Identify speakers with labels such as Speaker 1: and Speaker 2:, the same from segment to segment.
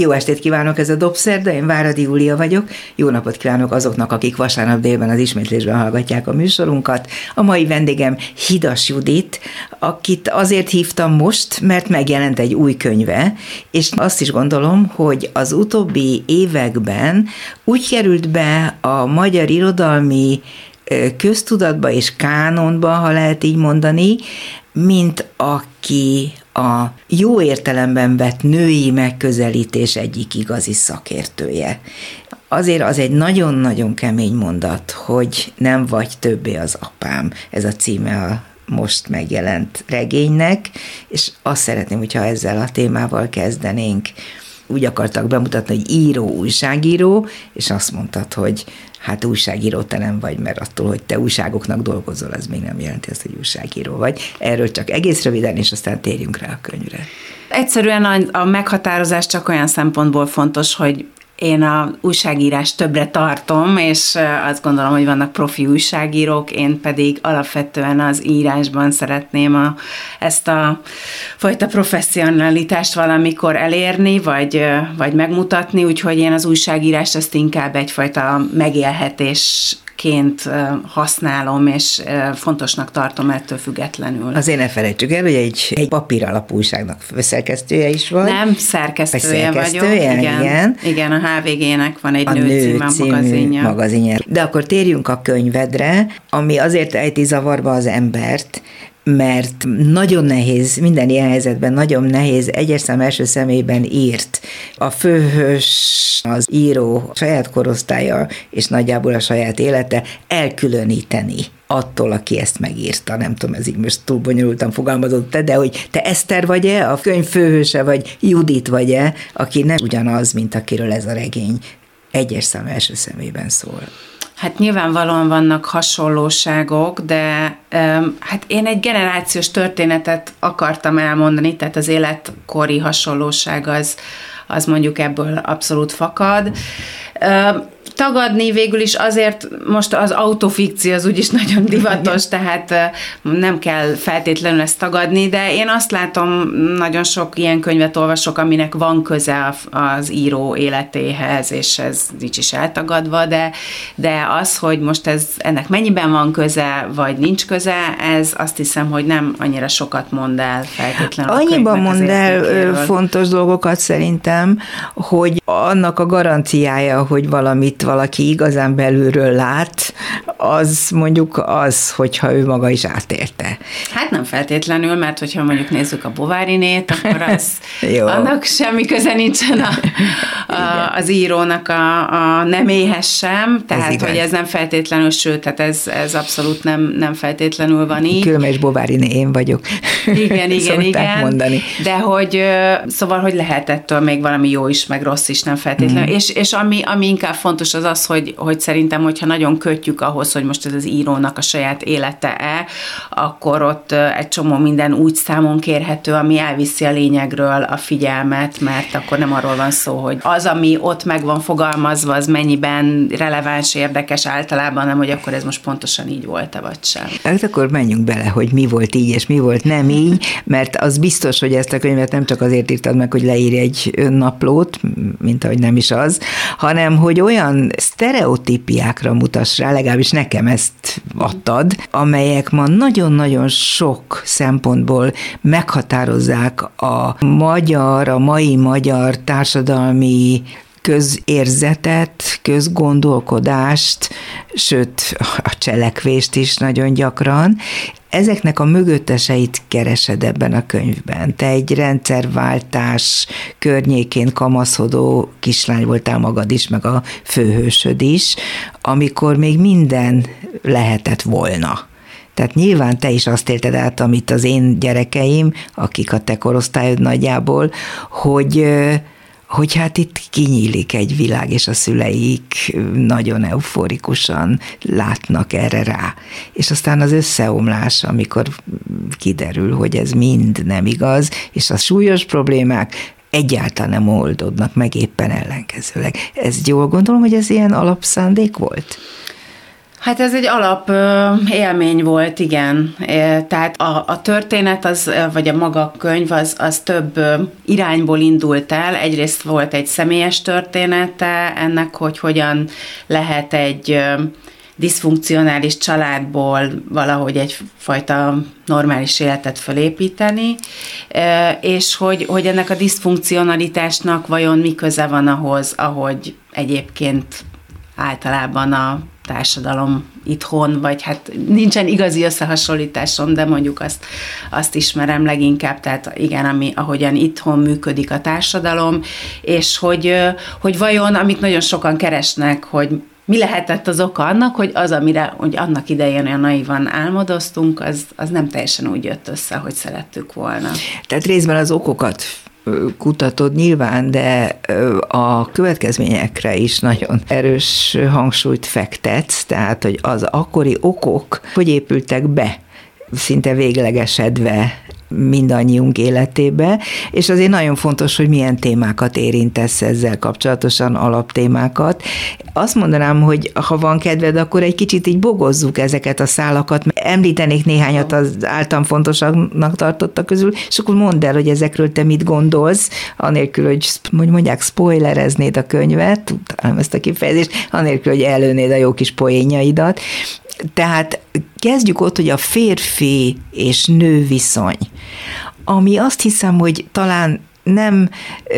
Speaker 1: Jó estét kívánok, ez a Dobszer, de én Váradi Júlia vagyok. Jó napot kívánok azoknak, akik vasárnap délben az ismétlésben hallgatják a műsorunkat. A mai vendégem Hidas Judit, akit azért hívtam most, mert megjelent egy új könyve, és azt is gondolom, hogy az utóbbi években úgy került be a magyar irodalmi köztudatba és kánonba, ha lehet így mondani, mint aki a jó értelemben vett női megközelítés egyik igazi szakértője. Azért az egy nagyon-nagyon kemény mondat, hogy nem vagy többé az apám. Ez a címe a most megjelent regénynek, és azt szeretném, hogyha ezzel a témával kezdenénk. Úgy akartak bemutatni, hogy író, újságíró, és azt mondtad, hogy hát újságíró te nem vagy, mert attól, hogy te újságoknak dolgozol, az még nem jelenti azt, hogy újságíró vagy. Erről csak egész röviden, és aztán térjünk rá a könyvre.
Speaker 2: Egyszerűen a, a meghatározás csak olyan szempontból fontos, hogy én a újságírás többre tartom, és azt gondolom, hogy vannak profi újságírók, én pedig alapvetően az írásban szeretném a, ezt a fajta professzionalitást valamikor elérni, vagy, vagy megmutatni, úgyhogy én az újságírást ezt inkább egyfajta megélhetés ként használom, és fontosnak tartom ettől függetlenül.
Speaker 1: Azért ne felejtsük el, hogy egy, egy papír alapú újságnak főszerkesztője is van.
Speaker 2: Nem, szerkesztője,
Speaker 1: szerkesztője
Speaker 2: vagyok.
Speaker 1: Igen, igen.
Speaker 2: Igen, a HVG-nek van egy
Speaker 1: a
Speaker 2: nő,
Speaker 1: nő
Speaker 2: című magazinja.
Speaker 1: magazinja. De akkor térjünk a könyvedre, ami azért ejti zavarba az embert, mert nagyon nehéz, minden ilyen helyzetben nagyon nehéz egyes szám első szemében írt. A főhős, az író saját korosztálya és nagyjából a saját élete elkülöníteni attól, aki ezt megírta. Nem tudom, ez így most túl bonyolultan fogalmazott de hogy te Eszter vagy-e, a könyv főhőse, vagy Judit vagy-e, aki nem ugyanaz, mint akiről ez a regény egyes szám első szemében szól.
Speaker 2: Hát nyilvánvalóan vannak hasonlóságok, de hát én egy generációs történetet akartam elmondani, tehát az életkori hasonlóság az, az mondjuk ebből abszolút fakad. Tagadni végül is azért most az autofikció az úgyis nagyon divatos, tehát nem kell feltétlenül ezt tagadni, de én azt látom, nagyon sok ilyen könyvet olvasok, aminek van köze az író életéhez, és ez nincs is eltagadva, de, de az, hogy most ez ennek mennyiben van köze, vagy nincs köze, ez azt hiszem, hogy nem annyira sokat mond el feltétlenül.
Speaker 1: Annyiban mond el fontos dolgokat szerintem, hogy annak a garanciája, hogy valamit valaki igazán belülről lát, az mondjuk az, hogyha ő maga is átélte.
Speaker 2: Hát nem feltétlenül, mert hogyha mondjuk nézzük a Bovárinét, akkor az, Jó. annak semmi köze nincsen a, a, az írónak a, a neméhez sem, tehát ez hogy ez nem feltétlenül, sőt, tehát ez, ez abszolút nem, nem feltétlenül van így.
Speaker 1: Különös Bováriné én vagyok.
Speaker 2: Igen, igen, igen.
Speaker 1: mondani.
Speaker 2: De hogy szóval, hogy lehet ettől még valami jó is, meg rossz is, nem feltétlenül. Mm. És, és ami, ami inkább fontos az az, hogy, hogy szerintem, hogyha nagyon kötjük ahhoz, hogy most ez az írónak a saját élete-e, akkor ott egy csomó minden úgy számon kérhető, ami elviszi a lényegről a figyelmet, mert akkor nem arról van szó, hogy az, ami ott meg van fogalmazva, az mennyiben releváns, érdekes általában, nem, hogy akkor ez most pontosan így volt-e, vagy sem.
Speaker 1: Hát akkor menjünk bele, hogy mi volt így, és mi volt nem így, mert az biztos, hogy ezt a könyvet nem csak azért írtad meg, hogy leírj egy önnaplót, mint ahogy nem is az, hanem hogy olyan sztereotípiákra mutass rá, legalábbis nekem ezt adtad, amelyek ma nagyon-nagyon sok szempontból meghatározzák a magyar, a mai magyar társadalmi közérzetet, közgondolkodást, sőt a cselekvést is nagyon gyakran. Ezeknek a mögötteseit keresed ebben a könyvben. Te egy rendszerváltás környékén kamaszodó kislány voltál magad is, meg a főhősöd is, amikor még minden lehetett volna. Tehát nyilván te is azt élted át, amit az én gyerekeim, akik a te korosztályod nagyjából, hogy hogy hát itt kinyílik egy világ, és a szüleik nagyon euforikusan látnak erre rá. És aztán az összeomlás, amikor kiderül, hogy ez mind nem igaz, és a súlyos problémák egyáltalán nem oldódnak meg éppen ellenkezőleg. Ez jól gondolom, hogy ez ilyen alapszándék volt?
Speaker 2: Hát ez egy alap élmény volt, igen. Tehát a, a történet, az, vagy a maga könyv, az, az több irányból indult el. Egyrészt volt egy személyes története ennek, hogy hogyan lehet egy diszfunkcionális családból valahogy egyfajta normális életet fölépíteni, és hogy, hogy ennek a diszfunkcionalitásnak vajon mi köze van ahhoz, ahogy egyébként általában a társadalom itthon, vagy hát nincsen igazi összehasonlításom, de mondjuk azt, azt ismerem leginkább, tehát igen, ami, ahogyan itthon működik a társadalom, és hogy, hogy vajon, amit nagyon sokan keresnek, hogy mi lehetett az oka annak, hogy az, amire hogy annak idején olyan naivan álmodoztunk, az, az nem teljesen úgy jött össze, hogy szerettük volna.
Speaker 1: Tehát részben az okokat kutatod nyilván, de a következményekre is nagyon erős hangsúlyt fektetsz, tehát hogy az akkori okok hogy épültek be szinte véglegesedve mindannyiunk életébe, és azért nagyon fontos, hogy milyen témákat érintesz ezzel kapcsolatosan, alaptémákat. Azt mondanám, hogy ha van kedved, akkor egy kicsit így bogozzuk ezeket a szálakat. Említenék néhányat az általán fontosaknak tartottak közül, és akkor mondd el, hogy ezekről te mit gondolsz, anélkül, hogy mondják, spoilereznéd a könyvet, tudtam ezt a kifejezést, anélkül, hogy előnéd a jó kis poénjaidat. Tehát kezdjük ott, hogy a férfi és nő viszony, ami azt hiszem, hogy talán nem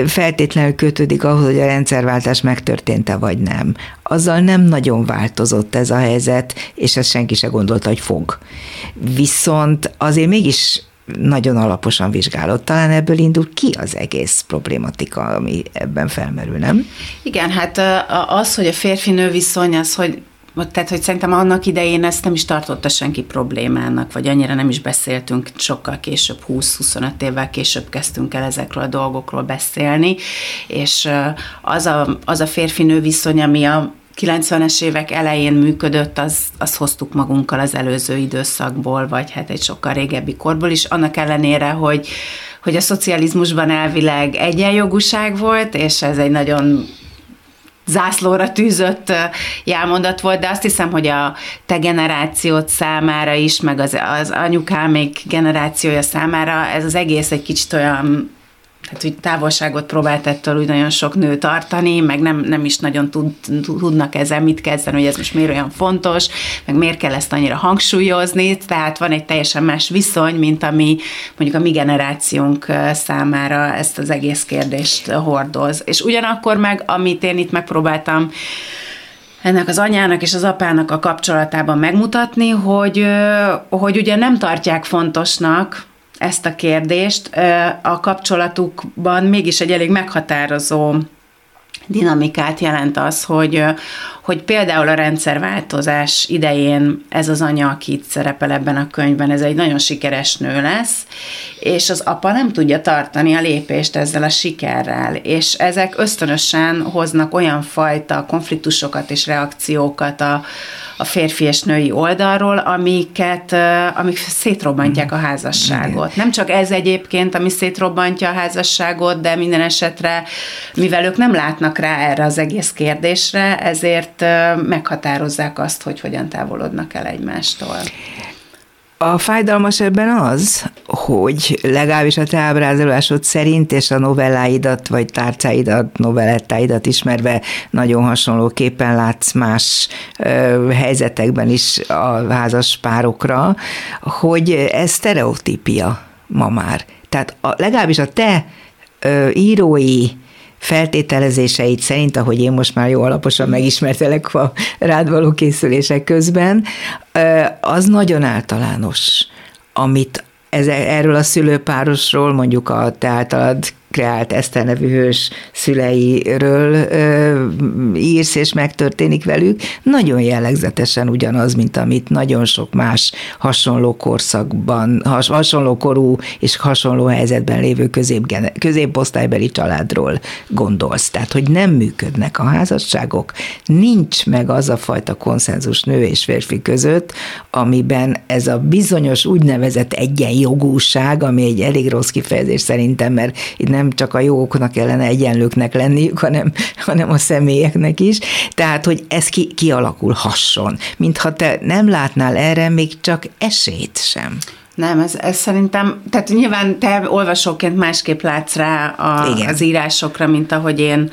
Speaker 1: feltétlenül kötődik ahhoz, hogy a rendszerváltás megtörtént-e vagy nem. Azzal nem nagyon változott ez a helyzet, és ezt senki se gondolta, hogy fog. Viszont azért mégis nagyon alaposan vizsgálott. Talán ebből indul ki az egész problématika, ami ebben felmerül, nem?
Speaker 2: Igen, hát az, hogy a férfi-nő viszony, az, hogy tehát, hogy szerintem annak idején ezt nem is tartotta senki problémának, vagy annyira nem is beszéltünk, sokkal később, 20-25 évvel később kezdtünk el ezekről a dolgokról beszélni, és az a, az a férfi-nő viszony, ami a 90-es évek elején működött, az, az hoztuk magunkkal az előző időszakból, vagy hát egy sokkal régebbi korból is, annak ellenére, hogy, hogy a szocializmusban elvileg egyenjogúság volt, és ez egy nagyon zászlóra tűzött jelmondat volt, de azt hiszem, hogy a te generációt számára is, meg az, az anyukámék generációja számára ez az egész egy kicsit olyan tehát hogy távolságot próbált ettől úgy nagyon sok nő tartani, meg nem, nem is nagyon tud, tudnak ezzel mit kezdeni, hogy ez most miért olyan fontos, meg miért kell ezt annyira hangsúlyozni, tehát van egy teljesen más viszony, mint ami mondjuk a mi generációnk számára ezt az egész kérdést hordoz. És ugyanakkor meg, amit én itt megpróbáltam ennek az anyának és az apának a kapcsolatában megmutatni, hogy, hogy ugye nem tartják fontosnak, ezt a kérdést, a kapcsolatukban mégis egy elég meghatározó dinamikát jelent az, hogy, hogy például a rendszerváltozás idején ez az anya, aki itt szerepel ebben a könyvben, ez egy nagyon sikeres nő lesz, és az apa nem tudja tartani a lépést ezzel a sikerrel, és ezek ösztönösen hoznak olyan fajta konfliktusokat és reakciókat a, a férfi és női oldalról, amiket, amik szétrobbantják a házasságot. Nem csak ez egyébként, ami szétrobbantja a házasságot, de minden esetre, mivel ők nem látnak rá erre az egész kérdésre, ezért meghatározzák azt, hogy hogyan távolodnak el egymástól.
Speaker 1: A fájdalmas ebben az, hogy legalábbis a te ábrázolásod szerint, és a novelláidat, vagy tárcáidat, novellettáidat ismerve nagyon hasonlóképpen látsz más ö, helyzetekben is a házas párokra, hogy ez sztereotípia ma már. Tehát a, legalábbis a te ö, írói feltételezéseit szerint, ahogy én most már jó alaposan megismertelek a rád való készülések közben, az nagyon általános, amit ez, erről a szülőpárosról, mondjuk a te általad kreált Eszter nevű hős szüleiről ö, írsz, és megtörténik velük, nagyon jellegzetesen ugyanaz, mint amit nagyon sok más hasonló korszakban, has, hasonló korú és hasonló helyzetben lévő közép, középosztálybeli családról gondolsz. Tehát, hogy nem működnek a házasságok, nincs meg az a fajta konszenzus nő és férfi között, amiben ez a bizonyos úgynevezett egyenjogúság, ami egy elég rossz kifejezés szerintem, mert itt nem nem csak a jóknak kellene egyenlőknek lenniük, hanem, hanem a személyeknek is. Tehát, hogy ez ki, kialakulhasson. Mintha te nem látnál erre még csak esélyt sem.
Speaker 2: Nem, ez, ez szerintem, tehát nyilván te olvasóként másképp látsz rá a, Igen. az írásokra, mint ahogy én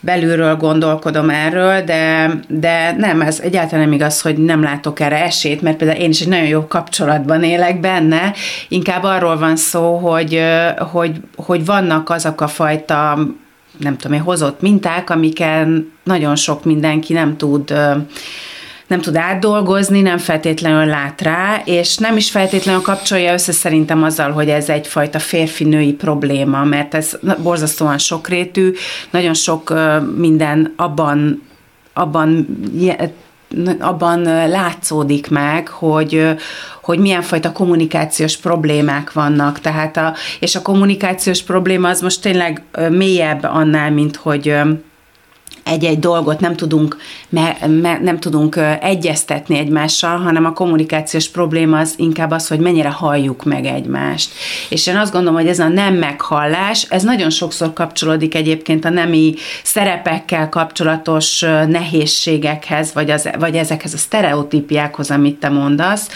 Speaker 2: belülről gondolkodom erről, de, de nem, ez egyáltalán nem igaz, hogy nem látok erre esélyt, mert például én is egy nagyon jó kapcsolatban élek benne, inkább arról van szó, hogy, hogy, hogy vannak azok a fajta nem tudom én, hozott minták, amiken nagyon sok mindenki nem tud nem tud átdolgozni, nem feltétlenül lát rá, és nem is feltétlenül kapcsolja össze szerintem azzal, hogy ez egyfajta férfi-női probléma, mert ez borzasztóan sokrétű, nagyon sok minden abban abban abban látszódik meg, hogy, hogy milyen fajta kommunikációs problémák vannak. Tehát a, és a kommunikációs probléma az most tényleg mélyebb annál, mint hogy egy-egy dolgot nem tudunk, me, me, nem tudunk egyeztetni egymással, hanem a kommunikációs probléma az inkább az, hogy mennyire halljuk meg egymást. És én azt gondolom, hogy ez a nem meghallás, ez nagyon sokszor kapcsolódik egyébként a nemi szerepekkel kapcsolatos nehézségekhez, vagy, az, vagy ezekhez a sztereotípiákhoz, amit te mondasz,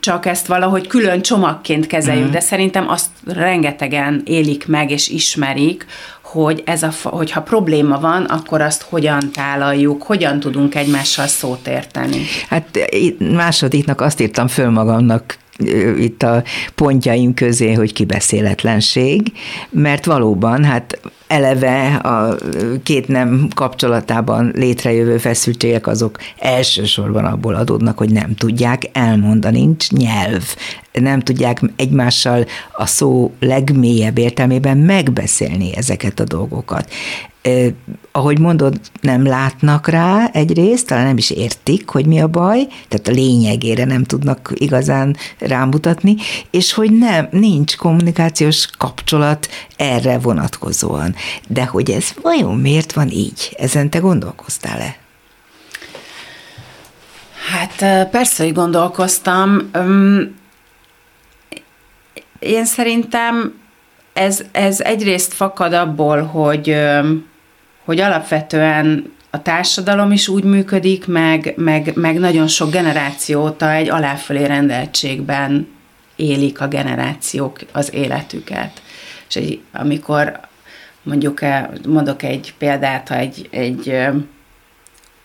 Speaker 2: csak ezt valahogy külön csomagként kezeljük, mm. de szerintem azt rengetegen élik meg és ismerik, hogy ez a, hogyha probléma van, akkor azt hogyan tálaljuk, hogyan tudunk egymással szót érteni.
Speaker 1: Hát másodiknak azt írtam föl magamnak itt a pontjaim közé, hogy kibeszéletlenség, mert valóban, hát eleve a két nem kapcsolatában létrejövő feszültségek azok elsősorban abból adódnak, hogy nem tudják elmondani, nincs nyelv, nem tudják egymással a szó legmélyebb értelmében megbeszélni ezeket a dolgokat ahogy mondod, nem látnak rá egyrészt, talán nem is értik, hogy mi a baj, tehát a lényegére nem tudnak igazán rámutatni, és hogy nem, nincs kommunikációs kapcsolat erre vonatkozóan. De hogy ez vajon miért van így? Ezen te gondolkoztál-e?
Speaker 2: Hát persze, hogy gondolkoztam. Én szerintem ez, ez egyrészt fakad abból, hogy hogy alapvetően a társadalom is úgy működik, meg, meg, meg nagyon sok generációta egy aláfölé rendeltségben élik a generációk az életüket. És egy, amikor mondjuk, mondok egy példát, ha egy, egy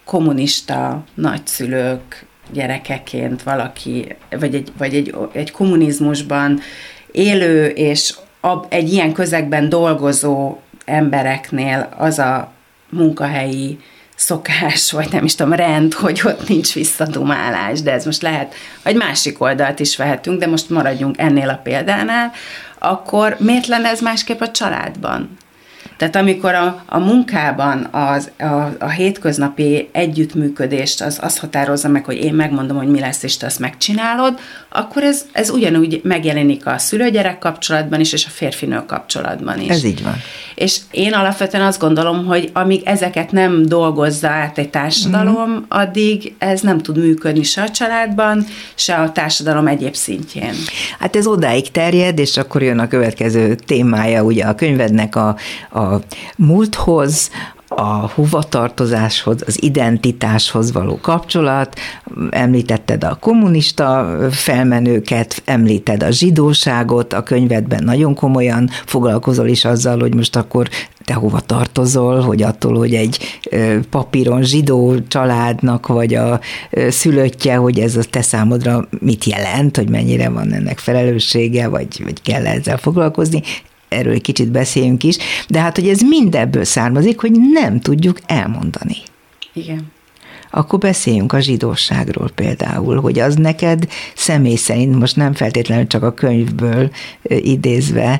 Speaker 2: kommunista nagyszülők gyerekeként valaki, vagy egy, vagy egy, egy kommunizmusban élő és egy ilyen közegben dolgozó embereknél az a munkahelyi szokás, vagy nem is tudom, rend, hogy ott nincs visszadumálás, de ez most lehet, egy másik oldalt is vehetünk, de most maradjunk ennél a példánál, akkor miért lenne ez másképp a családban? Tehát amikor a, a munkában az, a, a hétköznapi együttműködést az, az határozza meg, hogy én megmondom, hogy mi lesz, és te azt megcsinálod, akkor ez, ez ugyanúgy megjelenik a szülőgyerek kapcsolatban is, és a férfinő kapcsolatban is.
Speaker 1: Ez így van.
Speaker 2: És én alapvetően azt gondolom, hogy amíg ezeket nem dolgozza át egy társadalom, mm. addig ez nem tud működni se a családban, se a társadalom egyéb szintjén.
Speaker 1: Hát ez odáig terjed, és akkor jön a következő témája ugye a könyvednek a, a múlthoz, a hovatartozáshoz, az identitáshoz való kapcsolat, említetted a kommunista felmenőket, említed a zsidóságot, a könyvedben nagyon komolyan foglalkozol is azzal, hogy most akkor te hova tartozol, hogy attól, hogy egy papíron zsidó családnak vagy a szülöttje, hogy ez a te számodra mit jelent, hogy mennyire van ennek felelőssége, vagy, vagy kell ezzel foglalkozni erről egy kicsit beszéljünk is, de hát, hogy ez mindebből származik, hogy nem tudjuk elmondani.
Speaker 2: Igen.
Speaker 1: Akkor beszéljünk a zsidóságról például, hogy az neked személy szerint, most nem feltétlenül csak a könyvből idézve,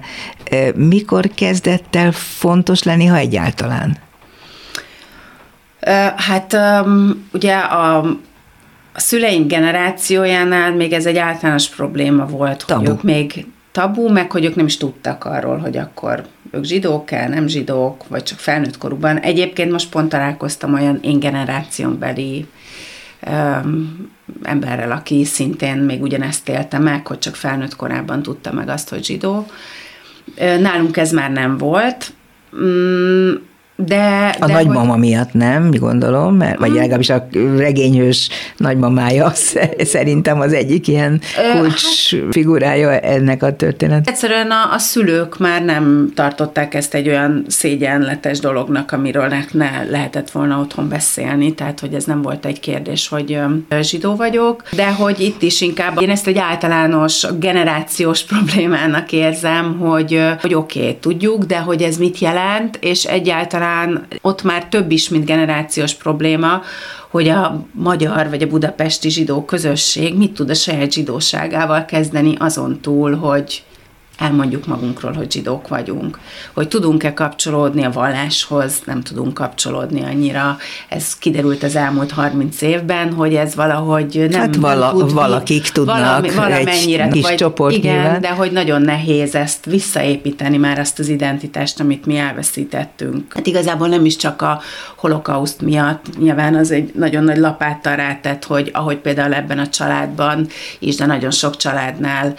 Speaker 1: mikor kezdett el fontos lenni, ha egyáltalán?
Speaker 2: Hát ugye a, a szüleink generációjánál még ez egy általános probléma volt, Tabu. hogy ők még tabu, meg hogy ők nem is tudtak arról, hogy akkor ők zsidók-e, nem zsidók, vagy csak felnőtt korukban. Egyébként most pont találkoztam olyan én generáción beli um, emberrel, aki szintén még ugyanezt élte meg, hogy csak felnőtt korában tudta meg azt, hogy zsidó. Nálunk ez már nem volt. Mm, de,
Speaker 1: a
Speaker 2: de
Speaker 1: nagymama hogy... miatt nem, gondolom, mert, vagy hmm. legalábbis a regényhős nagymamája szerintem az egyik ilyen kulcs hát, figurája ennek a történet.
Speaker 2: Egyszerűen a, a szülők már nem tartották ezt egy olyan szégyenletes dolognak, amiről ne, ne lehetett volna otthon beszélni, tehát hogy ez nem volt egy kérdés, hogy zsidó vagyok, de hogy itt is inkább én ezt egy általános generációs problémának érzem, hogy, hogy oké, okay, tudjuk, de hogy ez mit jelent, és egyáltalán talán ott már több is, mint generációs probléma, hogy a magyar vagy a budapesti zsidó közösség mit tud a saját zsidóságával kezdeni azon túl, hogy elmondjuk magunkról, hogy zsidók vagyunk. Hogy tudunk-e kapcsolódni a valláshoz, nem tudunk kapcsolódni annyira. Ez kiderült az elmúlt 30 évben, hogy ez valahogy nem,
Speaker 1: hát vala, nem tud, valakik tudnak valami, valamennyire, egy kis vagy, csoport
Speaker 2: Igen,
Speaker 1: nyilván.
Speaker 2: de hogy nagyon nehéz ezt visszaépíteni már azt az identitást, amit mi elveszítettünk. Hát igazából nem is csak a holokauszt miatt, nyilván az egy nagyon nagy lapáttal rátett, hogy ahogy például ebben a családban is, de nagyon sok családnál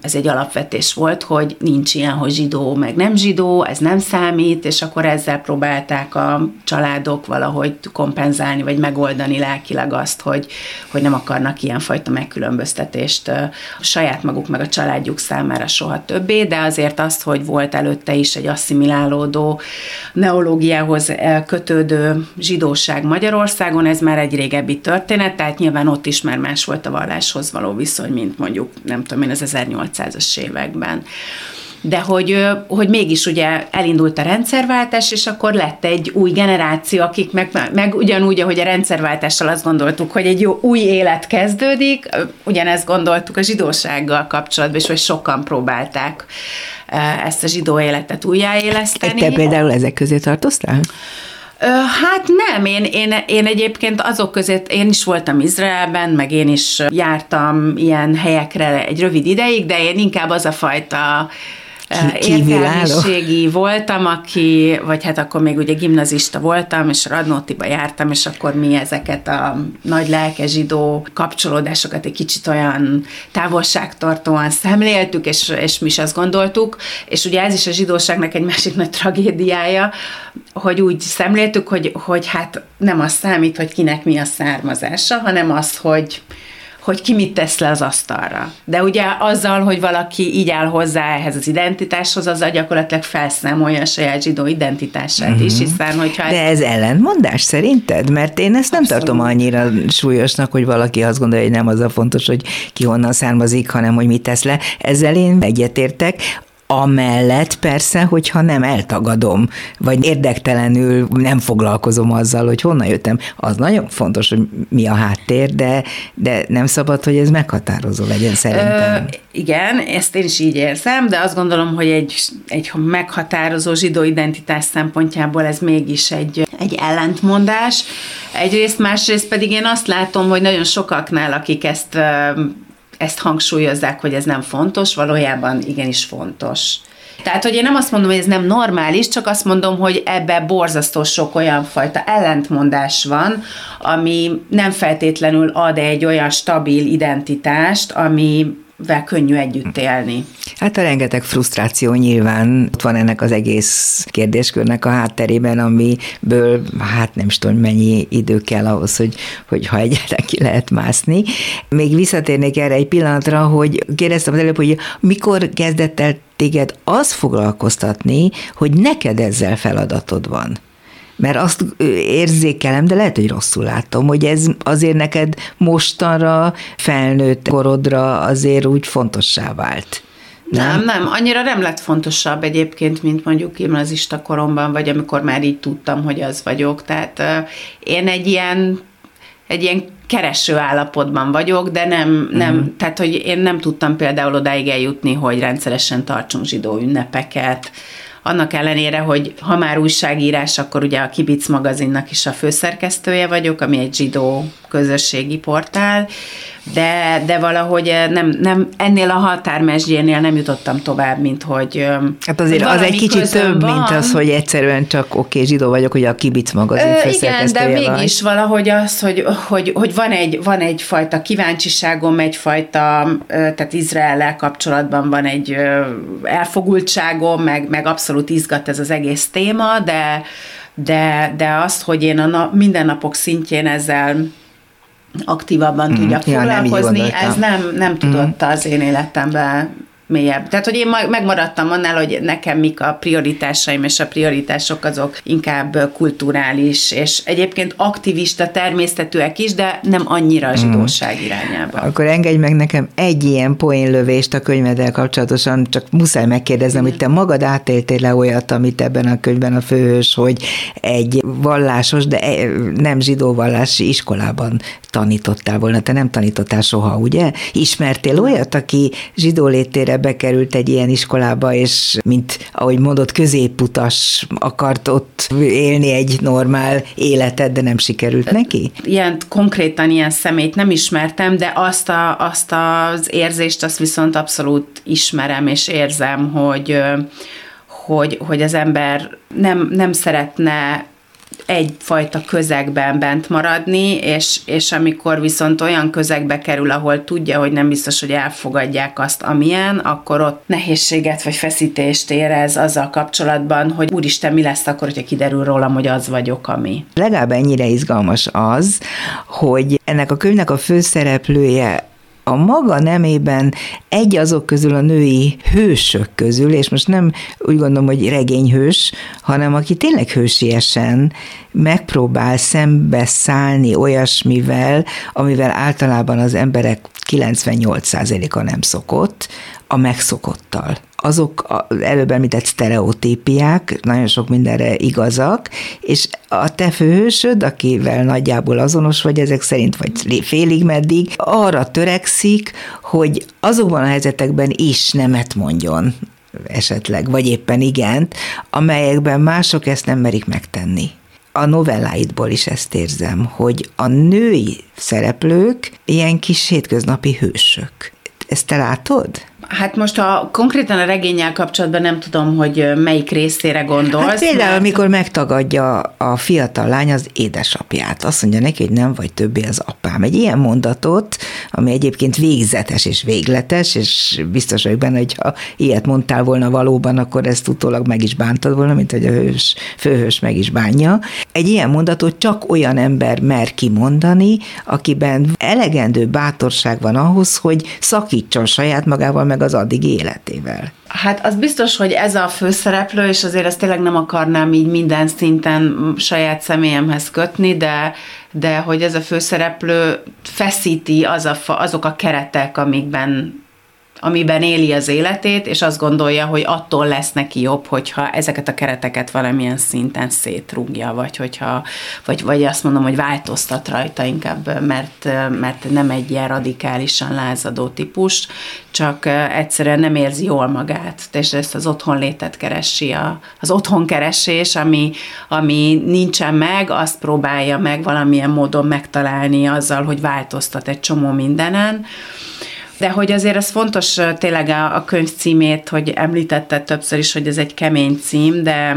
Speaker 2: ez egy alapvetés volt, hogy nincs ilyen, hogy zsidó, meg nem zsidó, ez nem számít, és akkor ezzel próbálták a családok valahogy kompenzálni, vagy megoldani lelkileg azt, hogy, hogy nem akarnak ilyenfajta megkülönböztetést a saját maguk, meg a családjuk számára soha többé, de azért azt, hogy volt előtte is egy asszimilálódó neológiához kötődő zsidóság Magyarországon, ez már egy régebbi történet, tehát nyilván ott is már más volt a valláshoz való viszony, mint mondjuk, nem tudom én, az 1800-as években de hogy, hogy mégis ugye elindult a rendszerváltás, és akkor lett egy új generáció, akik meg, meg ugyanúgy, ahogy a rendszerváltással azt gondoltuk, hogy egy jó új élet kezdődik, ugyanezt gondoltuk a zsidósággal kapcsolatban, és hogy sokan próbálták ezt a zsidó életet újjáéleszteni.
Speaker 1: Te például ezek közé tartoztál?
Speaker 2: Hát nem, én, én, én egyébként azok között, én is voltam Izraelben, meg én is jártam ilyen helyekre egy rövid ideig, de én inkább az a fajta értelmiségi voltam, aki, vagy hát akkor még ugye gimnazista voltam, és Radnótiba jártam, és akkor mi ezeket a nagy lelkezsidó kapcsolódásokat egy kicsit olyan távolságtartóan szemléltük, és, és mi is azt gondoltuk, és ugye ez is a zsidóságnak egy másik nagy tragédiája, hogy úgy szemléltük, hogy, hogy hát nem az számít, hogy kinek mi a származása, hanem az, hogy hogy ki mit tesz le az asztalra. De ugye azzal, hogy valaki így áll hozzá ehhez az identitáshoz, azzal gyakorlatilag felszámolja a saját zsidó identitását uh-huh. is, mhm. hiszen hogyha...
Speaker 1: De ez ellentmondás szerinted? Mert én ezt nem Abszolút. tartom annyira súlyosnak, hogy valaki azt gondolja, hogy nem az a fontos, hogy ki honnan származik, hanem hogy mit tesz le. Ezzel én egyetértek. Amellett persze, hogyha nem eltagadom, vagy érdektelenül nem foglalkozom azzal, hogy honnan jöttem, az nagyon fontos, hogy mi a háttér, de, de nem szabad, hogy ez meghatározó legyen szerintem. Ö,
Speaker 2: igen, ezt én is így érzem, de azt gondolom, hogy egy, egy meghatározó zsidó identitás szempontjából ez mégis egy, egy ellentmondás. Egyrészt, másrészt pedig én azt látom, hogy nagyon sokaknál, akik ezt ezt hangsúlyozzák, hogy ez nem fontos, valójában igenis fontos. Tehát, hogy én nem azt mondom, hogy ez nem normális, csak azt mondom, hogy ebbe borzasztó sok olyan fajta ellentmondás van, ami nem feltétlenül ad egy olyan stabil identitást, ami vel könnyű együtt élni.
Speaker 1: Hát a rengeteg frusztráció nyilván ott van ennek az egész kérdéskörnek a hátterében, amiből hát nem is tudom, mennyi idő kell ahhoz, hogy, hogy ha egyáltalán ki lehet mászni. Még visszatérnék erre egy pillanatra, hogy kérdeztem az előbb, hogy mikor kezdett el téged az foglalkoztatni, hogy neked ezzel feladatod van mert azt érzékelem, de lehet, hogy rosszul látom, hogy ez azért neked mostanra, felnőtt korodra azért úgy fontossá vált.
Speaker 2: Nem? nem, nem, annyira nem lett fontosabb egyébként, mint mondjuk gimnazista koromban, vagy amikor már így tudtam, hogy az vagyok. Tehát uh, én egy ilyen, egy ilyen kereső állapotban vagyok, de nem, nem uh-huh. tehát hogy én nem tudtam például odáig eljutni, hogy rendszeresen tartsunk zsidó ünnepeket, annak ellenére, hogy ha már újságírás, akkor ugye a Kibic magazinnak is a főszerkesztője vagyok, ami egy zsidó közösségi portál, de, de valahogy nem, nem, ennél a határmesdjénél nem jutottam tovább, mint hogy
Speaker 1: Hát azért az egy kicsit több, van. mint az, hogy egyszerűen csak oké, okay, zsidó vagyok, hogy a Kibic magazin Ö,
Speaker 2: Igen, de mégis vagy. valahogy az, hogy, hogy, hogy van, egy, van egyfajta kíváncsiságom, egyfajta, tehát Izraellel kapcsolatban van egy elfogultságom, meg, meg abszolút izgat ez az egész téma, de de, de azt, hogy én a nap, mindennapok szintjén ezzel aktívabban mm, tudjak ja, foglalkozni, nem ez nem, nem tudott mm. az én életemben mélyebb. Tehát, hogy én megmaradtam annál, hogy nekem mik a prioritásaim, és a prioritások azok inkább kulturális, és egyébként aktivista természetűek is, de nem annyira a zsidóság mm. irányába.
Speaker 1: Akkor engedj meg nekem egy ilyen poénlövést a könyveddel kapcsolatosan, csak muszáj megkérdeznem, hogy te magad átéltél le olyat, amit ebben a könyvben a főhős, hogy egy vallásos, de e, nem zsidó vallási iskolában tanítottál volna. Te nem tanítottál soha, ugye? Ismertél olyat, aki zsidó létére bekerült egy ilyen iskolába, és mint ahogy mondott, középutas akart ott élni egy normál életet, de nem sikerült neki?
Speaker 2: Ilyen konkrétan ilyen szemét nem ismertem, de azt, a, azt az érzést, azt viszont abszolút ismerem, és érzem, hogy hogy, hogy az ember nem, nem szeretne egyfajta közegben bent maradni, és, és amikor viszont olyan közegbe kerül, ahol tudja, hogy nem biztos, hogy elfogadják azt, amilyen, akkor ott nehézséget vagy feszítést érez azzal kapcsolatban, hogy úristen, mi lesz akkor, hogyha kiderül rólam, hogy az vagyok, ami.
Speaker 1: Legalább ennyire izgalmas az, hogy ennek a könyvnek a főszereplője a maga nemében egy azok közül a női hősök közül, és most nem úgy gondolom, hogy regényhős, hanem aki tényleg hősiesen megpróbál szembeszállni olyasmivel, amivel általában az emberek 98%-a nem szokott, a megszokottal azok előbb említett sztereotípiák nagyon sok mindenre igazak, és a te főhősöd, akivel nagyjából azonos vagy ezek szerint, vagy félig meddig, arra törekszik, hogy azokban a helyzetekben is nemet mondjon esetleg, vagy éppen igent, amelyekben mások ezt nem merik megtenni. A novelláidból is ezt érzem, hogy a női szereplők ilyen kis hétköznapi hősök. Ezt te látod?
Speaker 2: Hát most a konkrétan a regényel kapcsolatban nem tudom, hogy melyik részére gondolsz. Hát
Speaker 1: például, mert... amikor megtagadja a fiatal lány az édesapját, azt mondja neki, hogy nem vagy többé az apám. Egy ilyen mondatot, ami egyébként végzetes és végletes, és biztos vagyok benne, hogy ha ilyet mondtál volna valóban, akkor ezt utólag meg is bántad volna, mint hogy a hős, főhős meg is bánja. Egy ilyen mondatot csak olyan ember mer kimondani, akiben elegendő bátorság van ahhoz, hogy szakítson saját magával, meg az addigi életével.
Speaker 2: Hát az biztos, hogy ez a főszereplő, és azért ezt tényleg nem akarnám így minden szinten saját személyemhez kötni, de, de hogy ez a főszereplő feszíti az a, azok a keretek, amikben amiben éli az életét, és azt gondolja, hogy attól lesz neki jobb, hogyha ezeket a kereteket valamilyen szinten szétrúgja, vagy hogyha, vagy, vagy azt mondom, hogy változtat rajta inkább, mert, mert nem egy ilyen radikálisan lázadó típus, csak egyszerűen nem érzi jól magát, és ezt az otthonlétet keresi, a, az otthonkeresés, ami, ami nincsen meg, azt próbálja meg valamilyen módon megtalálni azzal, hogy változtat egy csomó mindenen, de hogy azért ez fontos tényleg a, a könyv címét, hogy említette többször is, hogy ez egy kemény cím, de,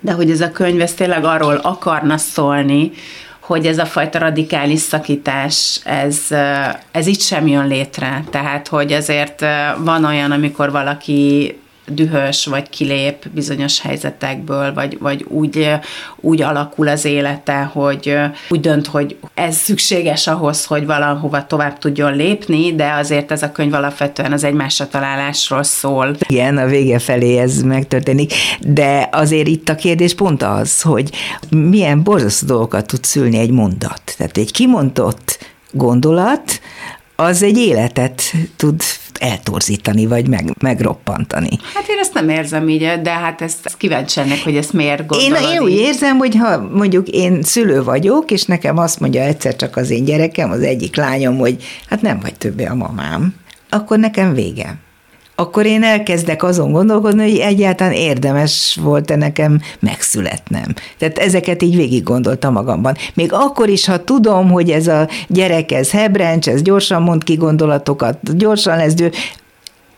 Speaker 2: de hogy ez a könyv ez tényleg arról akarna szólni, hogy ez a fajta radikális szakítás, ez, ez itt sem jön létre. Tehát, hogy azért van olyan, amikor valaki dühös, vagy kilép bizonyos helyzetekből, vagy, vagy úgy, úgy alakul az élete, hogy úgy dönt, hogy ez szükséges ahhoz, hogy valahova tovább tudjon lépni, de azért ez a könyv alapvetően az egymásra találásról szól.
Speaker 1: Igen, a vége felé ez megtörténik, de azért itt a kérdés pont az, hogy milyen borzasztó dolgokat tud szülni egy mondat. Tehát egy kimondott gondolat, az egy életet tud eltorzítani, vagy meg, megroppantani.
Speaker 2: Hát én ezt nem érzem így, de hát ezt, ezt kíváncsi ennek, hogy ezt miért gondolod
Speaker 1: én, én úgy érzem, hogy ha mondjuk én szülő vagyok, és nekem azt mondja egyszer csak az én gyerekem, az egyik lányom, hogy hát nem vagy többé a mamám, akkor nekem vége akkor én elkezdek azon gondolkodni, hogy egyáltalán érdemes volt-e nekem megszületnem. Tehát ezeket így végig gondoltam magamban. Még akkor is, ha tudom, hogy ez a gyerek, ez hebrencs, ez gyorsan mond ki gondolatokat, gyorsan lesz dő,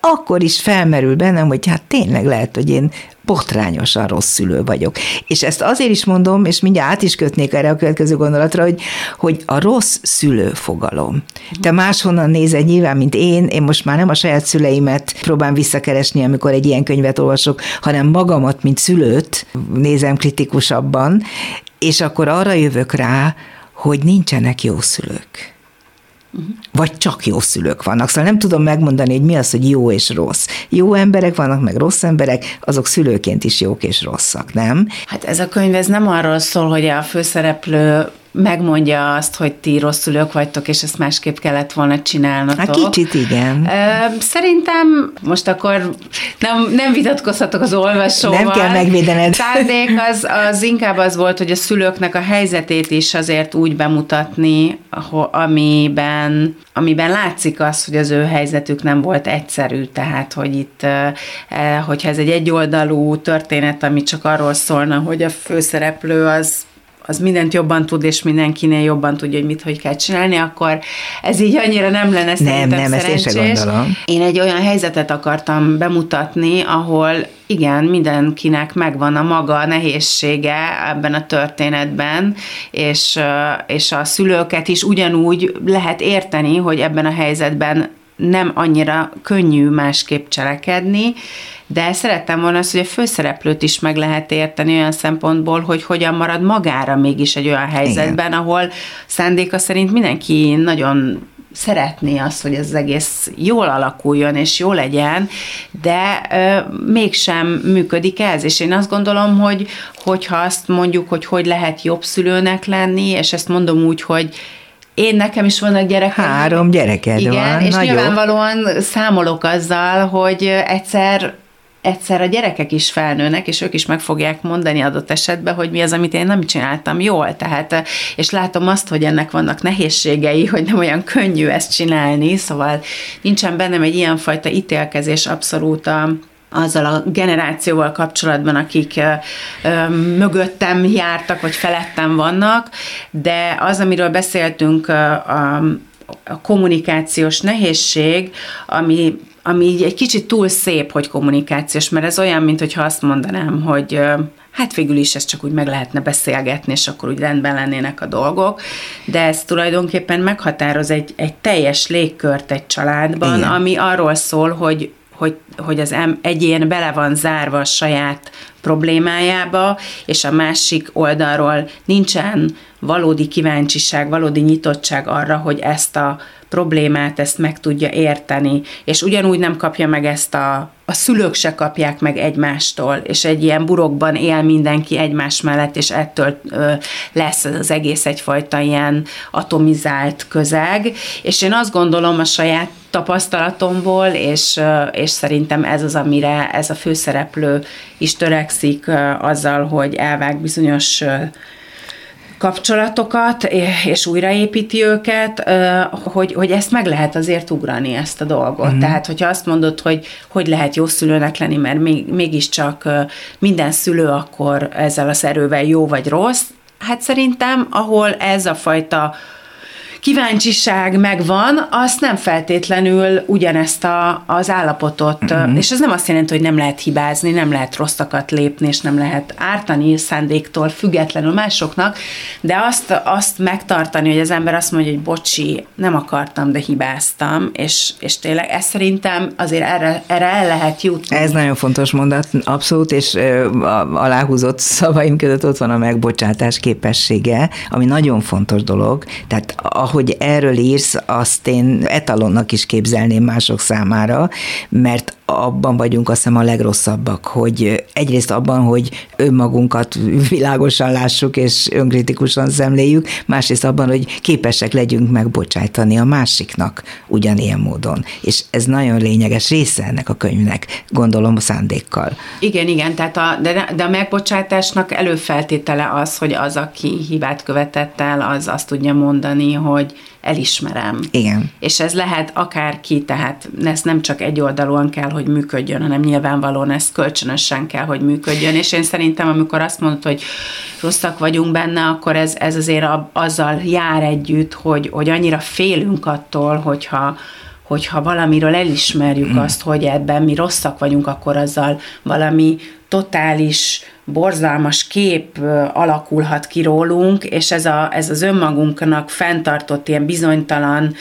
Speaker 1: akkor is felmerül bennem, hogy hát tényleg lehet, hogy én botrányosan rossz szülő vagyok. És ezt azért is mondom, és mindjárt át is kötnék erre a következő gondolatra, hogy, hogy a rossz szülő fogalom. Te máshonnan nézed nyilván, mint én, én most már nem a saját szüleimet próbálom visszakeresni, amikor egy ilyen könyvet olvasok, hanem magamat, mint szülőt nézem kritikusabban, és akkor arra jövök rá, hogy nincsenek jó szülők. Vagy csak jó szülők vannak. Szóval nem tudom megmondani, hogy mi az, hogy jó és rossz. Jó emberek vannak, meg rossz emberek, azok szülőként is jók és rosszak, nem?
Speaker 2: Hát ez a könyv ez nem arról szól, hogy a főszereplő megmondja azt, hogy ti rossz szülők vagytok, és ezt másképp kellett volna csinálnatok.
Speaker 1: Hát kicsit igen.
Speaker 2: Szerintem most akkor nem, nem vitatkozhatok az olvasóval.
Speaker 1: Nem kell megvédened.
Speaker 2: Szándék az, az inkább az volt, hogy a szülőknek a helyzetét is azért úgy bemutatni, amiben, amiben látszik az, hogy az ő helyzetük nem volt egyszerű, tehát hogy itt, hogyha ez egy egyoldalú történet, ami csak arról szólna, hogy a főszereplő az az mindent jobban tud, és mindenkinél jobban tudja, hogy mit, hogy kell csinálni, akkor ez így annyira nem lenne
Speaker 1: nem, nem, ezt én sem gondolom.
Speaker 2: Én egy olyan helyzetet akartam bemutatni, ahol igen, mindenkinek megvan a maga nehézsége ebben a történetben, és, és a szülőket is ugyanúgy lehet érteni, hogy ebben a helyzetben nem annyira könnyű másképp cselekedni, de szerettem volna azt, hogy a főszereplőt is meg lehet érteni olyan szempontból, hogy hogyan marad magára mégis egy olyan helyzetben, Igen. ahol szándéka szerint mindenki nagyon szeretné azt, hogy ez az egész jól alakuljon és jó legyen, de ö, mégsem működik ez, és én azt gondolom, hogy hogyha azt mondjuk, hogy hogy lehet jobb szülőnek lenni, és ezt mondom úgy, hogy én nekem is vannak gyerekem.
Speaker 1: Három gyereked
Speaker 2: Igen,
Speaker 1: van.
Speaker 2: és nagyobb. nyilvánvalóan számolok azzal, hogy egyszer egyszer a gyerekek is felnőnek, és ők is meg fogják mondani adott esetben, hogy mi az, amit én nem csináltam jól. Tehát, és látom azt, hogy ennek vannak nehézségei, hogy nem olyan könnyű ezt csinálni, szóval nincsen bennem egy ilyenfajta ítélkezés abszolút a, azzal a generációval kapcsolatban, akik ö, ö, mögöttem jártak, vagy felettem vannak, de az, amiről beszéltünk, a, a, a kommunikációs nehézség, ami ami így egy kicsit túl szép, hogy kommunikációs, mert ez olyan, mint hogyha azt mondanám, hogy hát végül is ezt csak úgy meg lehetne beszélgetni, és akkor úgy rendben lennének a dolgok, de ez tulajdonképpen meghatároz egy, egy teljes légkört egy családban, Igen. ami arról szól, hogy hogy, hogy az egyén bele van zárva a saját problémájába, és a másik oldalról nincsen valódi kíváncsiság, valódi nyitottság arra, hogy ezt a problémát, ezt meg tudja érteni, és ugyanúgy nem kapja meg ezt a, a szülők se kapják meg egymástól, és egy ilyen burokban él mindenki egymás mellett, és ettől lesz az egész egyfajta ilyen atomizált közeg, és én azt gondolom a saját tapasztalatomból, és, és szerintem ez az, amire ez a főszereplő is törekszik azzal, hogy elvág bizonyos kapcsolatokat, és újraépíti őket, hogy, hogy ezt meg lehet azért ugrani, ezt a dolgot. Mm. Tehát, hogyha azt mondod, hogy hogy lehet jó szülőnek lenni, mert még, mégiscsak minden szülő akkor ezzel az erővel jó vagy rossz, hát szerintem, ahol ez a fajta kíváncsiság megvan, azt nem feltétlenül ugyanezt a, az állapotot, mm-hmm. és ez nem azt jelenti, hogy nem lehet hibázni, nem lehet rosszakat lépni, és nem lehet ártani szándéktól függetlenül másoknak, de azt, azt megtartani, hogy az ember azt mondja, hogy bocsi, nem akartam, de hibáztam, és, és tényleg ez szerintem azért erre, erre el lehet jutni.
Speaker 1: Ez nagyon fontos mondat, abszolút, és aláhúzott szavaim között ott van a megbocsátás képessége, ami nagyon fontos dolog, tehát a ahogy erről írsz, azt én etalonnak is képzelném mások számára, mert abban vagyunk azt hiszem a legrosszabbak, hogy egyrészt abban, hogy önmagunkat világosan lássuk és önkritikusan szemléljük, másrészt abban, hogy képesek legyünk megbocsájtani a másiknak ugyanilyen módon. És ez nagyon lényeges része ennek a könyvnek, gondolom a szándékkal.
Speaker 2: Igen, igen, tehát a, de, de a megbocsátásnak előfeltétele az, hogy az, aki hibát követett el, az azt tudja mondani, hogy elismerem.
Speaker 1: Igen.
Speaker 2: És ez lehet akárki, tehát ez nem csak egy oldalon kell, hogy működjön, hanem nyilvánvalóan ez kölcsönösen kell, hogy működjön. És én szerintem, amikor azt mondod, hogy rosszak vagyunk benne, akkor ez, ez azért azzal jár együtt, hogy, hogy annyira félünk attól, hogyha, hogyha valamiről elismerjük mm. azt, hogy ebben mi rosszak vagyunk, akkor azzal valami totális borzalmas kép alakulhat ki rólunk, és ez, a, ez az önmagunknak fenntartott ilyen bizonytalan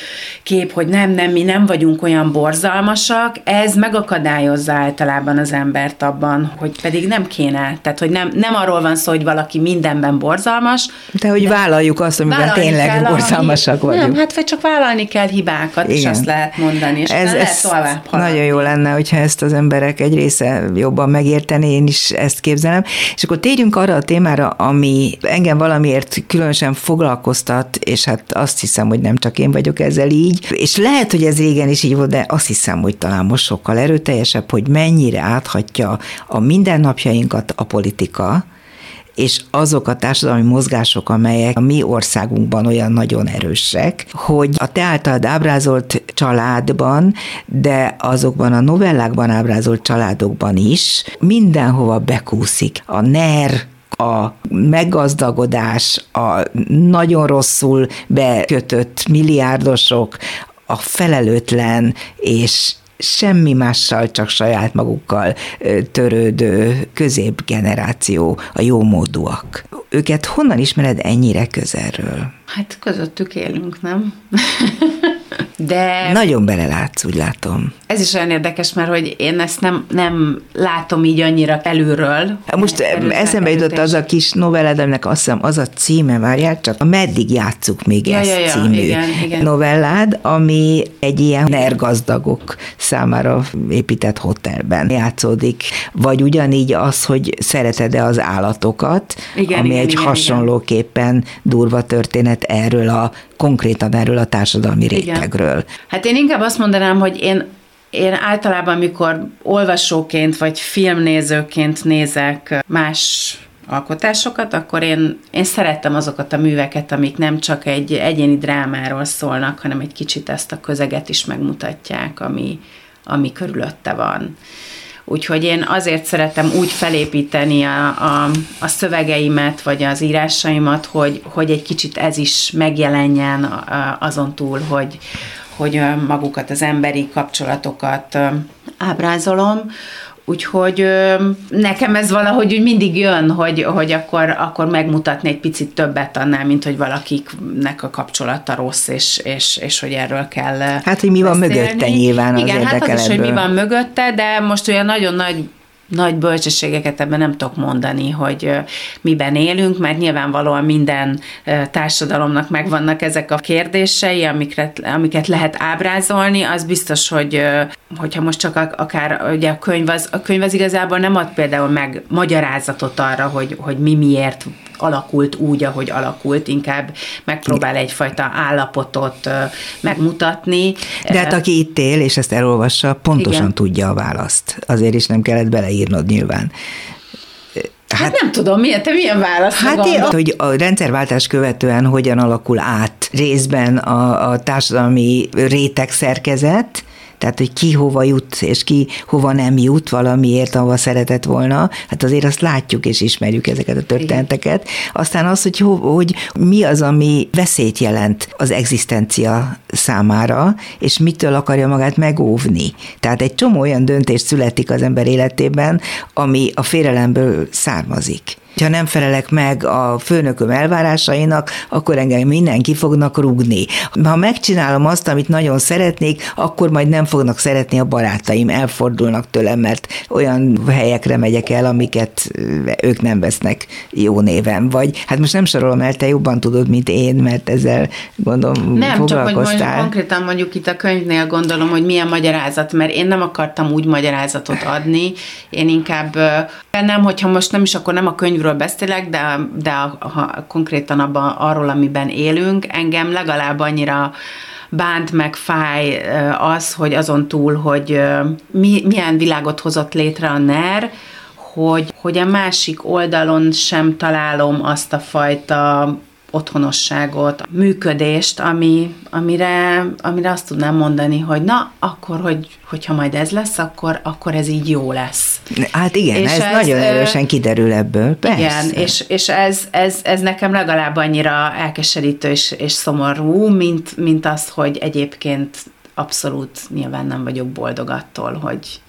Speaker 2: kép, hogy nem, nem, mi nem vagyunk olyan borzalmasak, ez megakadályozza általában az embert abban, hogy pedig nem kéne. Tehát, hogy nem, nem arról van szó, hogy valaki mindenben borzalmas.
Speaker 1: De hogy de vállaljuk azt, amiben tényleg borzalmasak vagyunk.
Speaker 2: Nem, hát vagy csak vállalni kell hibákat, Igen. és azt lehet mondani, és ez, ez lehet
Speaker 1: Nagyon jó lenne, hogyha ezt az emberek egy része jobban megértené, én is ezt képzelem. És akkor térjünk arra a témára, ami engem valamiért különösen foglalkoztat, és hát azt hiszem, hogy nem csak én vagyok ezzel így, és lehet, hogy ez régen is így volt, de azt hiszem, hogy talán most sokkal erőteljesebb, hogy mennyire áthatja a mindennapjainkat a politika, és azok a társadalmi mozgások, amelyek a mi országunkban olyan nagyon erősek, hogy a te általad ábrázolt családban, de azokban a novellákban ábrázolt családokban is mindenhova bekúszik a NER, a meggazdagodás, a nagyon rosszul bekötött milliárdosok, a felelőtlen és semmi mással, csak saját magukkal törődő középgeneráció, a jómódúak. Őket honnan ismered ennyire közelről?
Speaker 2: Hát közöttük élünk, nem? De...
Speaker 1: Nagyon belelátsz, úgy látom.
Speaker 2: Ez is olyan érdekes, mert hogy én ezt nem, nem látom így annyira előről.
Speaker 1: Most eszembe jutott az a kis novellad, aminek azt hiszem az a címe, várják csak, a Meddig játsszuk még ja, ezt ja, ja, című igen, igen. novellád, ami egy ilyen nergazdagok számára épített hotelben játszódik. Vagy ugyanígy az, hogy szereted-e az állatokat, igen, ami igen, egy igen, hasonlóképpen igen. durva történet erről a konkrétan erről a társadalmi rétegről. Igen.
Speaker 2: Hát én inkább azt mondanám, hogy én én általában, mikor olvasóként vagy filmnézőként nézek más alkotásokat, akkor én, én szerettem azokat a műveket, amik nem csak egy egyéni drámáról szólnak, hanem egy kicsit ezt a közeget is megmutatják, ami, ami körülötte van. Úgyhogy én azért szeretem úgy felépíteni a, a, a szövegeimet, vagy az írásaimat, hogy, hogy egy kicsit ez is megjelenjen azon túl, hogy, hogy magukat, az emberi kapcsolatokat ábrázolom, Úgyhogy nekem ez valahogy úgy mindig jön, hogy, hogy akkor, akkor megmutatni egy picit többet annál, mint hogy valakiknek a kapcsolata rossz, és, és, és hogy erről kell
Speaker 1: Hát, hogy mi van beszélni. mögötte nyilván az
Speaker 2: Igen,
Speaker 1: hát
Speaker 2: az is, hogy mi van mögötte, de most olyan nagyon nagy nagy bölcsességeket ebben nem tudok mondani, hogy miben élünk, mert nyilvánvalóan minden társadalomnak megvannak ezek a kérdései, amiket, amiket lehet ábrázolni, az biztos, hogy hogyha most csak akár ugye a könyv az, a könyv az igazából nem ad például meg magyarázatot arra, hogy, hogy mi miért alakult úgy, ahogy alakult, inkább megpróbál egyfajta állapotot megmutatni.
Speaker 1: De hát aki itt él, és ezt elolvassa, pontosan Igen. tudja a választ. Azért is nem kellett beleírnod nyilván.
Speaker 2: Hát, hát nem tudom, milyen, te milyen válasz
Speaker 1: Hát én, hogy a rendszerváltás követően hogyan alakul át részben a, a társadalmi réteg szerkezet, tehát hogy ki hova jut, és ki hova nem jut valamiért, ahova szeretett volna, hát azért azt látjuk és ismerjük ezeket a történeteket. Aztán az, hogy, hogy mi az, ami veszélyt jelent az egzisztencia számára, és mitől akarja magát megóvni. Tehát egy csomó olyan döntés születik az ember életében, ami a félelemből származik ha nem felelek meg a főnököm elvárásainak, akkor engem mindenki fognak rugni. Ha megcsinálom azt, amit nagyon szeretnék, akkor majd nem fognak szeretni a barátaim, elfordulnak tőlem, mert olyan helyekre megyek el, amiket ők nem vesznek jó néven. Vagy hát most nem sorolom el, te jobban tudod, mint én, mert ezzel gondolom
Speaker 2: Nem, csak hogy mondjuk konkrétan mondjuk itt a könyvnél gondolom, hogy milyen magyarázat, mert én nem akartam úgy magyarázatot adni, én inkább nem, hogyha most nem is, akkor nem a könyvről amiről beszélek, de, de ha konkrétan abban, arról, amiben élünk, engem legalább annyira bánt meg fáj az, hogy azon túl, hogy mi, milyen világot hozott létre a NER, hogy, hogy a másik oldalon sem találom azt a fajta otthonosságot, működést, ami, amire, amire azt tudnám mondani, hogy na, akkor, hogy, hogyha majd ez lesz, akkor, akkor ez így jó lesz.
Speaker 1: Hát igen, és ez, ez nagyon erősen kiderül ebből, persze.
Speaker 2: Igen, és, és ez, ez, ez nekem legalább annyira elkeserítő és, és szomorú, mint, mint az, hogy egyébként abszolút nyilván nem vagyok boldog attól, hogy,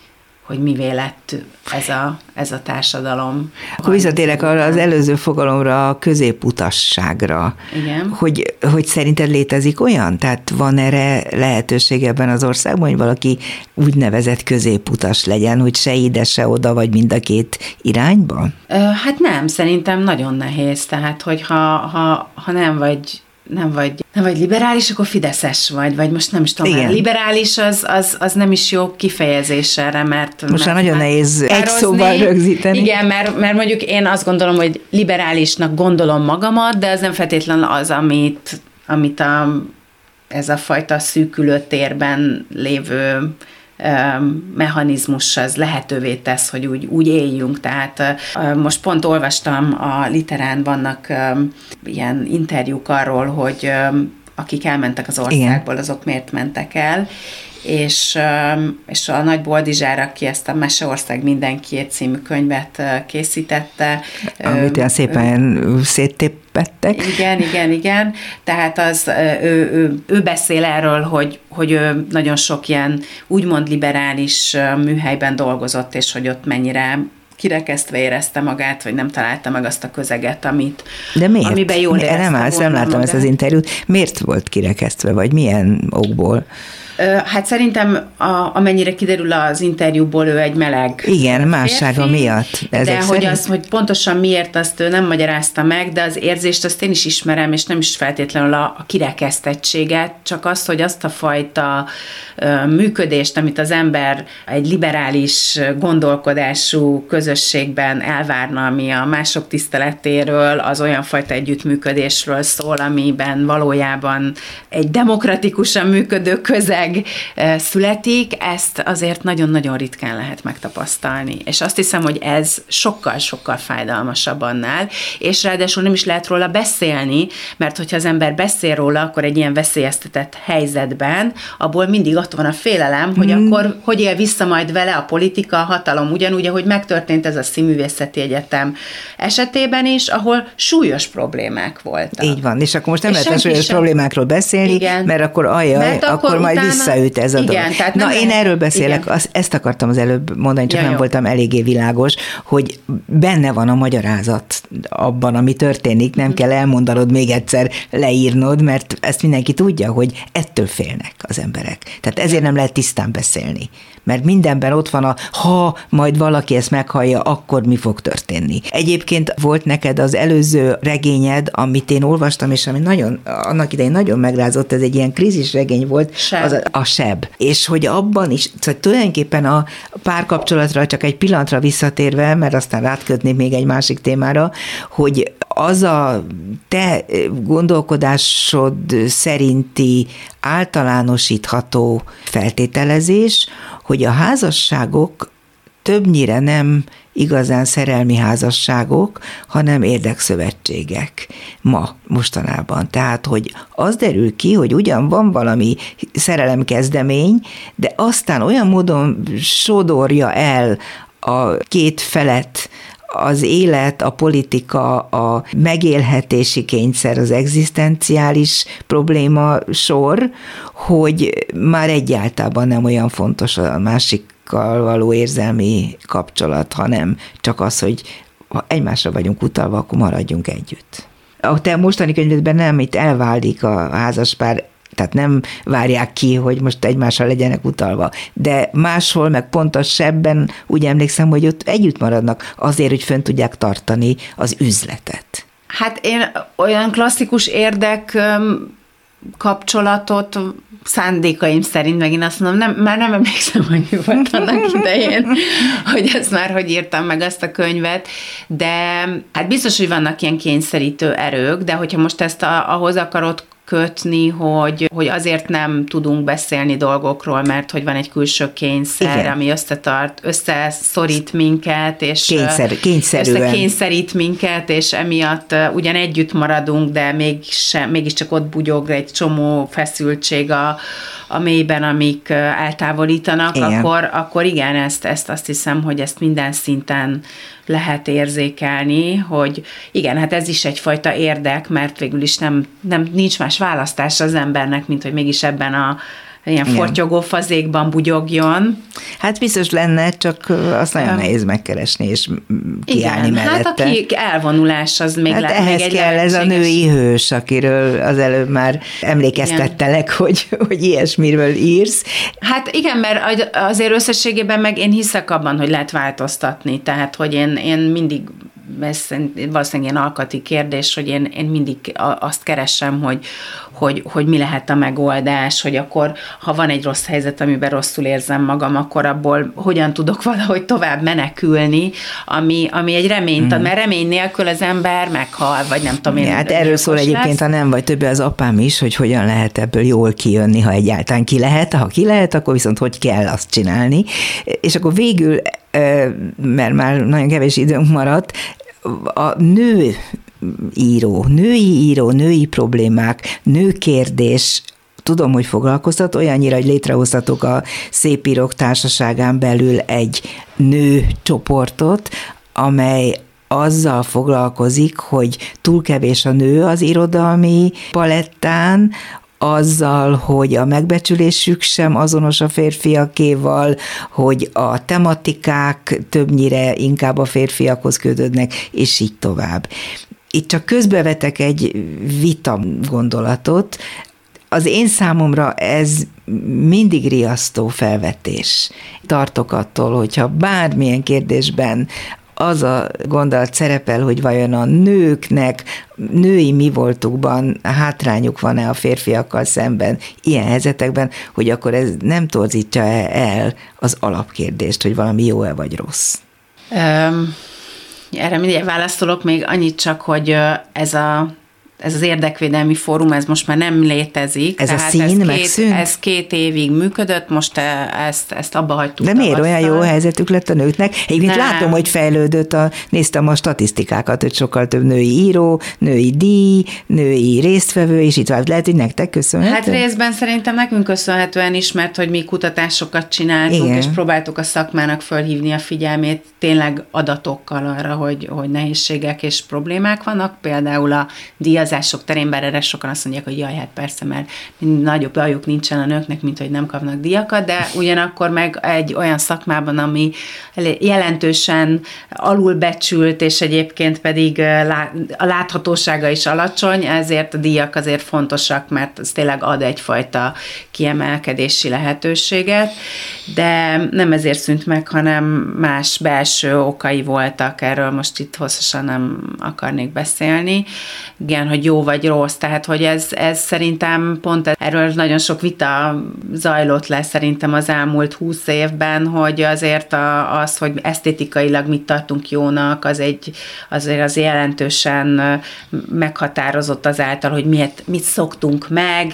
Speaker 2: hogy mivé lett ez a, ez a társadalom.
Speaker 1: Akkor visszatérek az előző fogalomra, a középutasságra.
Speaker 2: Igen.
Speaker 1: Hogy, hogy szerinted létezik olyan? Tehát van erre lehetőség ebben az országban, hogy valaki úgynevezett középutas legyen, hogy se ide, se oda, vagy mind a két irányba?
Speaker 2: Hát nem, szerintem nagyon nehéz. Tehát, hogy ha, ha, ha nem vagy nem vagy, nem vagy liberális, akkor fideszes vagy, vagy most nem is tudom, Igen. liberális az, az, az nem is jó kifejezés erre, mert...
Speaker 1: Most
Speaker 2: mert,
Speaker 1: már nagyon nehéz egy szóval rögzíteni.
Speaker 2: Igen, mert, mert mondjuk én azt gondolom, hogy liberálisnak gondolom magamat, de az nem feltétlenül az, amit, amit a, ez a fajta szűkülő térben lévő mechanizmus az lehetővé tesz, hogy úgy, úgy éljünk. Tehát most pont olvastam a Literán vannak ilyen interjúk arról, hogy akik elmentek az országból, azok miért mentek el, és, és a Nagy Boldizsár, aki ezt a Meseország mindenkiét című könyvet készítette.
Speaker 1: Amit olyan szépen széttépettek.
Speaker 2: Igen, igen, igen. Tehát az, ő, ő, ő beszél erről, hogy, hogy ő nagyon sok ilyen úgymond liberális műhelyben dolgozott, és hogy ott mennyire kirekesztve érezte magát, vagy nem találta meg azt a közeget, amit,
Speaker 1: De miért?
Speaker 2: amiben jól érezte
Speaker 1: Nem állsz, nem láttam magát. ezt az interjút. Miért volt kirekesztve, vagy milyen okból?
Speaker 2: Hát szerintem a, amennyire kiderül az interjúból, ő egy meleg
Speaker 1: Igen, mássága férfi, miatt.
Speaker 2: De hogy szerint? az, hogy pontosan miért, azt ő nem magyarázta meg, de az érzést azt én is ismerem, és nem is feltétlenül a, a kirekesztettséget, csak azt, hogy azt a fajta ö, működést, amit az ember egy liberális gondolkodású közösségben elvárna, ami a mások tiszteletéről, az olyan fajta együttműködésről szól, amiben valójában egy demokratikusan működő közeg gyermek születik, ezt azért nagyon-nagyon ritkán lehet megtapasztalni. És azt hiszem, hogy ez sokkal-sokkal fájdalmasabb annál, és ráadásul nem is lehet róla beszélni, mert hogyha az ember beszél róla, akkor egy ilyen veszélyeztetett helyzetben, abból mindig ott van a félelem, hogy mm. akkor hogy él vissza majd vele a politika, a hatalom, ugyanúgy, ahogy megtörtént ez a Színművészeti Egyetem esetében is, ahol súlyos problémák voltak.
Speaker 1: Így van, és akkor most nem lehet súlyos sem... problémákról beszélni, Igen. mert akkor ajaj, mert akkor, akkor majd visszaüt ez a igen, dolog. Tehát Na, én erről beszélek, az, ezt akartam az előbb mondani, csak ja, nem jó. voltam eléggé világos, hogy benne van a magyarázat abban, ami történik, nem mm. kell elmondanod még egyszer, leírnod, mert ezt mindenki tudja, hogy ettől félnek az emberek. Tehát ezért nem lehet tisztán beszélni mert mindenben ott van a ha majd valaki ezt meghallja, akkor mi fog történni. Egyébként volt neked az előző regényed, amit én olvastam, és ami nagyon, annak idején nagyon megrázott, ez egy ilyen krízis regény volt,
Speaker 2: seb.
Speaker 1: az a, a seb. És hogy abban is, szóval tulajdonképpen a párkapcsolatra csak egy pillanatra visszatérve, mert aztán rátkötnék még egy másik témára, hogy az a te gondolkodásod szerinti általánosítható feltételezés, hogy a házasságok többnyire nem igazán szerelmi házasságok, hanem érdekszövetségek ma, mostanában. Tehát, hogy az derül ki, hogy ugyan van valami szerelemkezdemény, de aztán olyan módon sodorja el a két felet az élet, a politika, a megélhetési kényszer, az egzisztenciális probléma sor, hogy már egyáltalán nem olyan fontos a másikkal való érzelmi kapcsolat, hanem csak az, hogy ha egymásra vagyunk utalva, akkor maradjunk együtt. A te mostani könyvedben nem, itt elválik a házaspár tehát nem várják ki, hogy most egymással legyenek utalva. De máshol, meg pontosebben úgy emlékszem, hogy ott együtt maradnak azért, hogy fönn tudják tartani az üzletet.
Speaker 2: Hát én olyan klasszikus érdek kapcsolatot szándékaim szerint, megint azt mondom, nem, már nem emlékszem, hogy mi volt annak idején, hogy ezt már hogy írtam meg azt a könyvet, de hát biztos, hogy vannak ilyen kényszerítő erők, de hogyha most ezt a, ahhoz akarod kötni, hogy, hogy azért nem tudunk beszélni dolgokról, mert hogy van egy külső kényszer, Igen. ami összetart, összeszorít minket, és
Speaker 1: Kényszer, kényszerűen.
Speaker 2: összekényszerít minket, és emiatt ugyan együtt maradunk, de mégsem, mégiscsak ott bugyog egy csomó feszültség a, a mélyben, amik eltávolítanak, igen. Akkor, akkor igen, ezt, ezt azt hiszem, hogy ezt minden szinten lehet érzékelni, hogy igen, hát ez is egyfajta érdek, mert végül is nem, nem nincs más választás az embernek, mint hogy mégis ebben a ilyen Igen. fortyogó fazékban bugyogjon.
Speaker 1: Hát biztos lenne, csak azt nagyon nehéz megkeresni és kiállni Igen,
Speaker 2: mellette. hát aki elvonulás, az még
Speaker 1: hát
Speaker 2: le,
Speaker 1: ehhez
Speaker 2: még
Speaker 1: kell ez a női hős, akiről az előbb már emlékeztettelek, hogy, hogy ilyesmiről írsz.
Speaker 2: Hát igen, mert azért összességében meg én hiszek abban, hogy lehet változtatni, tehát hogy én, én mindig ez valószínűleg ilyen alkati kérdés, hogy én, én mindig azt keresem, hogy, hogy, hogy mi lehet a megoldás, hogy akkor, ha van egy rossz helyzet, amiben rosszul érzem magam, akkor abból hogyan tudok valahogy tovább menekülni, ami, ami egy reményt ad, mm. mert remény nélkül az ember meghal, vagy nem tudom én. Ja,
Speaker 1: hát erről szól egyébként, ha nem vagy többi az apám is, hogy hogyan lehet ebből jól kijönni, ha egyáltalán ki lehet, ha ki lehet, akkor viszont hogy kell azt csinálni. És akkor végül mert már nagyon kevés időnk maradt, a nő író, női író, női problémák, nőkérdés, tudom, hogy foglalkoztat, olyannyira, hogy létrehoztatok a Szépírók Társaságán belül egy nő csoportot, amely azzal foglalkozik, hogy túl kevés a nő az irodalmi palettán, azzal, hogy a megbecsülésük sem azonos a férfiakéval, hogy a tematikák többnyire inkább a férfiakhoz kötődnek, és így tovább. Itt csak közbevetek egy vita gondolatot, az én számomra ez mindig riasztó felvetés. Tartok attól, hogyha bármilyen kérdésben az a gondolat szerepel, hogy vajon a nőknek, női mi voltukban hátrányuk van-e a férfiakkal szemben ilyen helyzetekben, hogy akkor ez nem torzítja el az alapkérdést, hogy valami jó-e vagy rossz? Um,
Speaker 2: erre mindjárt válaszolok még annyit csak, hogy ez a ez az érdekvédelmi fórum, ez most már nem létezik.
Speaker 1: Ez tehát a szín ez megszűnt?
Speaker 2: Két, ez két évig működött, most e- ezt, ezt abba hagytuk.
Speaker 1: De miért olyan jó helyzetük lett a nőknek? Egyébként látom, hogy fejlődött, a, néztem a statisztikákat, hogy sokkal több női író, női díj, női résztvevő, és itt van. Lehet, hogy nektek köszönhető?
Speaker 2: Hát részben szerintem nekünk köszönhetően is, mert hogy mi kutatásokat csináltunk, Igen. és próbáltuk a szakmának fölhívni a figyelmét tényleg adatokkal arra, hogy, hogy nehézségek és problémák vannak. Például a díjaz díjazások terén, bár erre sokan azt mondják, hogy jaj, hát persze, mert nagyobb bajuk nincsen a nőknek, mint hogy nem kapnak díjakat, de ugyanakkor meg egy olyan szakmában, ami jelentősen alulbecsült, és egyébként pedig a láthatósága is alacsony, ezért a díjak azért fontosak, mert ez tényleg ad egyfajta kiemelkedési lehetőséget, de nem ezért szűnt meg, hanem más belső okai voltak, erről most itt hosszasan nem akarnék beszélni. Igen, hogy jó vagy rossz, tehát hogy ez, ez szerintem pont erről nagyon sok vita zajlott le szerintem az elmúlt húsz évben, hogy azért a, az, hogy esztétikailag mit tartunk jónak, az egy, azért az jelentősen meghatározott azáltal, hogy miért, mit szoktunk meg,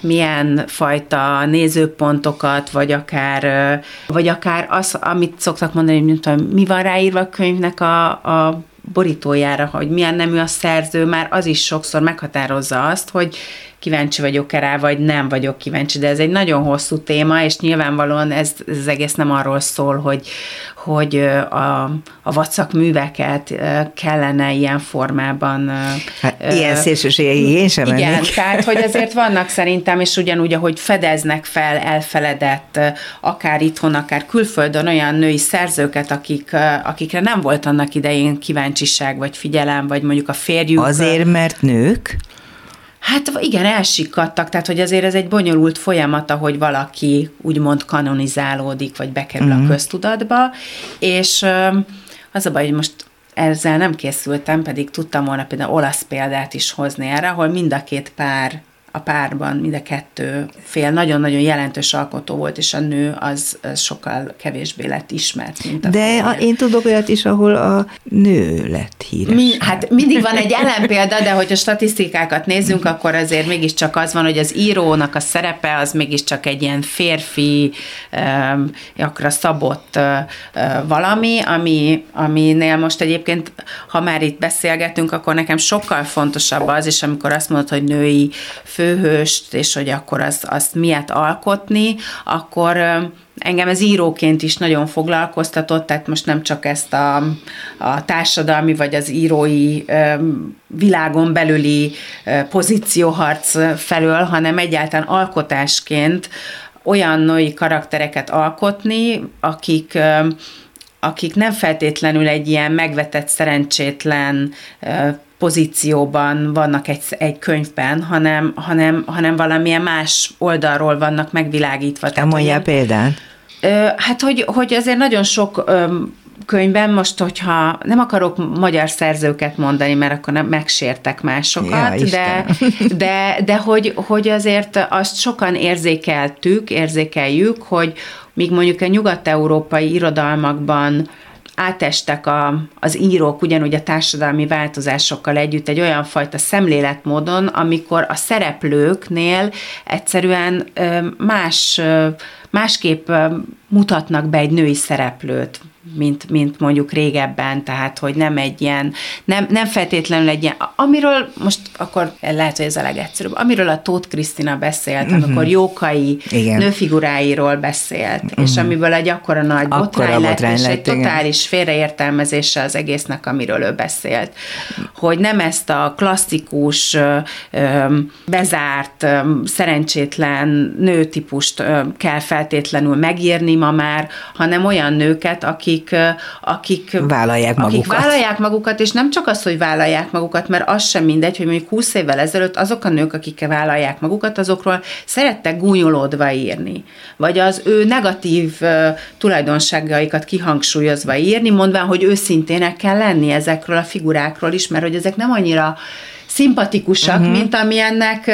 Speaker 2: milyen fajta nézőpontokat, vagy akár, vagy akár az, amit szoktak mondani, hogy tudom, mi van ráírva a könyvnek a, a borítójára, hogy milyen nemű a szerző, már az is sokszor meghatározza azt, hogy kíváncsi vagyok-e rá, vagy nem vagyok kíváncsi, de ez egy nagyon hosszú téma, és nyilvánvalóan ez, ez az egész nem arról szól, hogy, hogy a, a vacak műveket kellene ilyen formában.
Speaker 1: Hát, ilyen szélsőségei én sem
Speaker 2: Igen, mennék. tehát hogy azért vannak szerintem, és ugyanúgy, ahogy fedeznek fel elfeledett, akár itthon, akár külföldön olyan női szerzőket, akik, akikre nem volt annak idején kíváncsiság, vagy figyelem, vagy mondjuk a férjük.
Speaker 1: Azért, mert nők?
Speaker 2: Hát igen, elsikadtak, tehát hogy azért ez egy bonyolult folyamat, hogy valaki úgymond kanonizálódik, vagy bekerül uh-huh. a mhm. köztudatba, és az a baj, hogy most ezzel nem készültem, pedig tudtam volna például olasz példát is hozni erre, ahol mind a két pár a párban, mind a kettő fél nagyon-nagyon jelentős alkotó volt, és a nő az, az sokkal kevésbé lett ismert, mint a
Speaker 1: De
Speaker 2: férje.
Speaker 1: én tudok olyat is, ahol a nő lett híres.
Speaker 2: Mi, hát mindig van egy ellenpélda, de hogyha statisztikákat nézzünk, akkor azért mégiscsak az van, hogy az írónak a szerepe az mégiscsak egy ilyen férfi, um, akra szabott valami, ami, aminél most egyébként, ha már itt beszélgetünk, akkor nekem sokkal fontosabb az, és amikor azt mondod, hogy női főhőst, és hogy akkor az, azt miért alkotni, akkor engem ez íróként is nagyon foglalkoztatott, tehát most nem csak ezt a, a társadalmi vagy az írói világon belüli pozícióharc felől, hanem egyáltalán alkotásként olyan női karaktereket alkotni, akik akik nem feltétlenül egy ilyen megvetett, szerencsétlen pozícióban vannak egy, egy könyvben, hanem, hanem, hanem valamilyen más oldalról vannak megvilágítva.
Speaker 1: Te mondjál példát?
Speaker 2: Hát, hogy, hogy azért nagyon sok könyvben most, hogyha nem akarok magyar szerzőket mondani, mert akkor nem megsértek másokat, ja, de, de, de hogy, hogy azért azt sokan érzékeltük, érzékeljük, hogy míg mondjuk a nyugat-európai irodalmakban átestek a, az írók ugyanúgy a társadalmi változásokkal együtt egy olyan fajta szemléletmódon, amikor a szereplőknél egyszerűen más, másképp mutatnak be egy női szereplőt, mint, mint mondjuk régebben, tehát hogy nem egy ilyen, nem, nem feltétlenül egy ilyen, amiről most akkor lehet, hogy ez a legegyszerűbb, amiről a Tóth Krisztina beszélt, uh-huh. amikor Jókai igen. nőfiguráiról beszélt, uh-huh. és amiből egy akkora nagy akkora botrány lett, botrány és lett, egy igen. totális félreértelmezése az egésznek, amiről ő beszélt. Hogy nem ezt a klasszikus, bezárt, szerencsétlen nőtípust kell feltétlenül megírni ma már, hanem olyan nőket, akik akik, akik
Speaker 1: vállalják
Speaker 2: magukat. Akik vállalják magukat, és nem csak az, hogy vállalják magukat, mert az sem mindegy, hogy mondjuk 20 évvel ezelőtt azok a nők, akik vállalják magukat, azokról szerettek gúnyolódva írni. Vagy az ő negatív tulajdonságaikat kihangsúlyozva írni, mondván, hogy őszintének kell lenni ezekről a figurákról is, mert hogy ezek nem annyira szimpatikusak, uh-huh. mint amilyennek,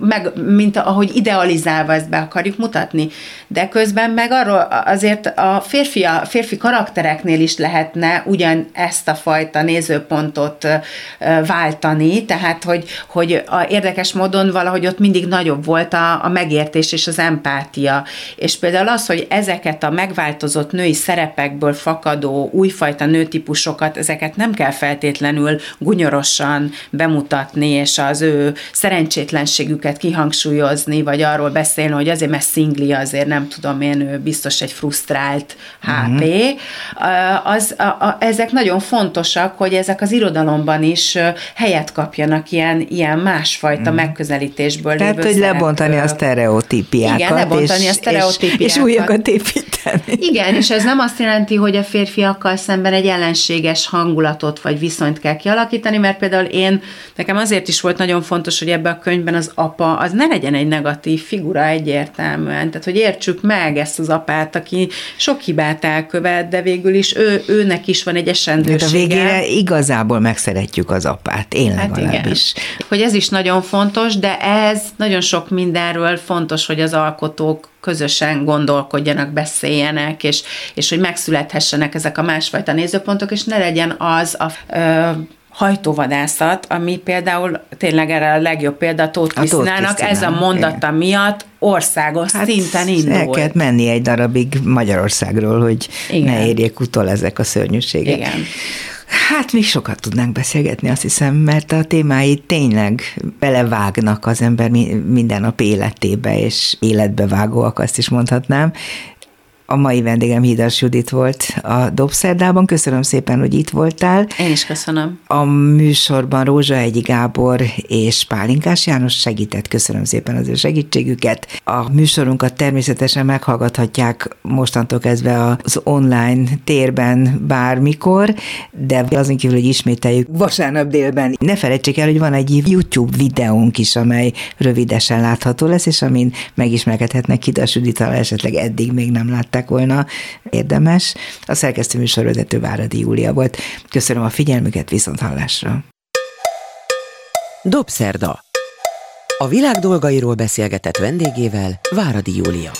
Speaker 2: meg, mint ahogy idealizálva ezt be akarjuk mutatni. De közben meg arról azért a férfi, a férfi karaktereknél is lehetne ugyan ezt a fajta nézőpontot váltani, tehát hogy, hogy a érdekes módon valahogy ott mindig nagyobb volt a, a megértés és az empátia. És például az, hogy ezeket a megváltozott női szerepekből fakadó újfajta nőtípusokat, ezeket nem kell feltétlenül gunyorosan bemutatni, mutatni, és az ő szerencsétlenségüket kihangsúlyozni, vagy arról beszélni, hogy azért, mert szingli, azért nem tudom én, ő biztos egy frusztrált HP. Uh-huh. Az, a, a, ezek nagyon fontosak, hogy ezek az irodalomban is helyet kapjanak ilyen, ilyen másfajta uh-huh. megközelítésből.
Speaker 1: Tehát, hogy lebontani a sztereotípiákat.
Speaker 2: Igen, lebontani és, a sztereotípiákat.
Speaker 1: És, és újakat építeni.
Speaker 2: Igen, és ez nem azt jelenti, hogy a férfiakkal szemben egy ellenséges hangulatot vagy viszonyt kell kialakítani, mert például én, nekem azért is volt nagyon fontos, hogy ebbe a könyvben az apa, az ne legyen egy negatív figura egyértelműen. Tehát, hogy értsük meg ezt az apát, aki sok hibát elkövet, de végül is ő, őnek is van egy esendősége.
Speaker 1: De a végére igazából megszeretjük az apát, én hát legalábbis. Igen.
Speaker 2: Hogy ez is nagyon fontos, de ez nagyon sok mindenről fontos, hogy az alkotók közösen gondolkodjanak, beszéljenek, és, és hogy megszülethessenek ezek a másfajta nézőpontok, és ne legyen az a ö, hajtóvadászat, ami például tényleg erre a legjobb példa Tóth Krisztinának, ez a mondata igen. miatt országos hát szinten indul.
Speaker 1: El kellett menni egy darabig Magyarországról, hogy igen. ne érjék utol ezek a szörnyűségek.
Speaker 2: Igen.
Speaker 1: Hát még sokat tudnánk beszélgetni, azt hiszem, mert a témái tényleg belevágnak az ember minden nap életébe, és életbe vágóak, azt is mondhatnám. A mai vendégem Hidas Judit volt a Dobszerdában. Köszönöm szépen, hogy itt voltál.
Speaker 2: Én is köszönöm.
Speaker 1: A műsorban Rózsa Egyi Gábor és Pálinkás János segített. Köszönöm szépen az ő segítségüket. A műsorunkat természetesen meghallgathatják mostantól kezdve az online térben bármikor, de azon kívül, hogy ismételjük vasárnap délben. Ne felejtsék el, hogy van egy YouTube videónk is, amely rövidesen látható lesz, és amin megismerkedhetnek Hidas Judittal, esetleg eddig még nem látták hallgatták volna, érdemes. A szerkesztő műsorvezető Váradi Júlia volt. Köszönöm a figyelmüket, viszont hallásra.
Speaker 3: Dobszerda. A világ dolgairól beszélgetett vendégével Váradi Júlia.